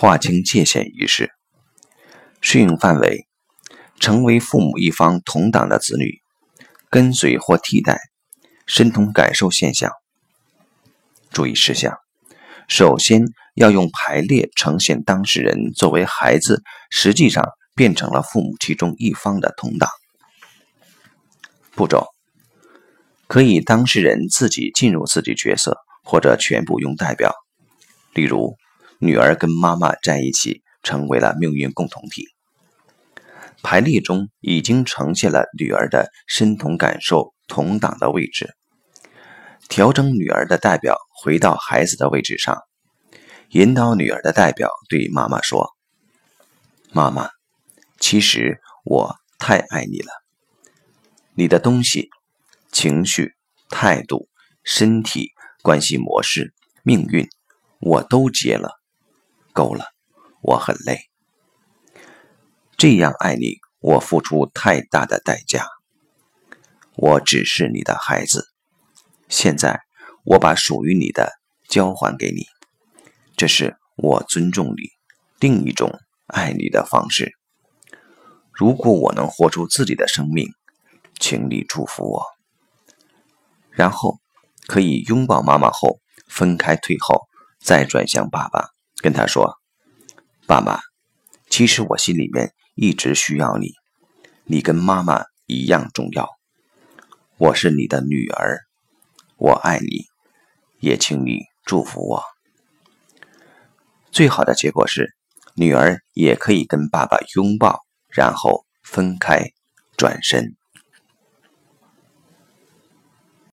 划清界限仪式，适用范围：成为父母一方同党的子女，跟随或替代，身同感受现象。注意事项：首先要用排列呈现当事人作为孩子，实际上变成了父母其中一方的同党。步骤：可以当事人自己进入自己角色，或者全部用代表。例如，女儿跟妈妈在一起，成为了命运共同体。排列中已经呈现了女儿的身同感受同党的位置。调整女儿的代表回到孩子的位置上，引导女儿的代表对妈妈说：“妈妈，其实我太爱你了。你的东西、情绪、态度、身体、关系模式、命运，我都接了，够了，我很累。这样爱你，我付出太大的代价。我只是你的孩子。”现在，我把属于你的交还给你，这是我尊重你、另一种爱你的方式。如果我能活出自己的生命，请你祝福我。然后可以拥抱妈妈后分开退后，再转向爸爸，跟他说：“爸爸，其实我心里面一直需要你，你跟妈妈一样重要。我是你的女儿。”我爱你，也请你祝福我。最好的结果是，女儿也可以跟爸爸拥抱，然后分开，转身。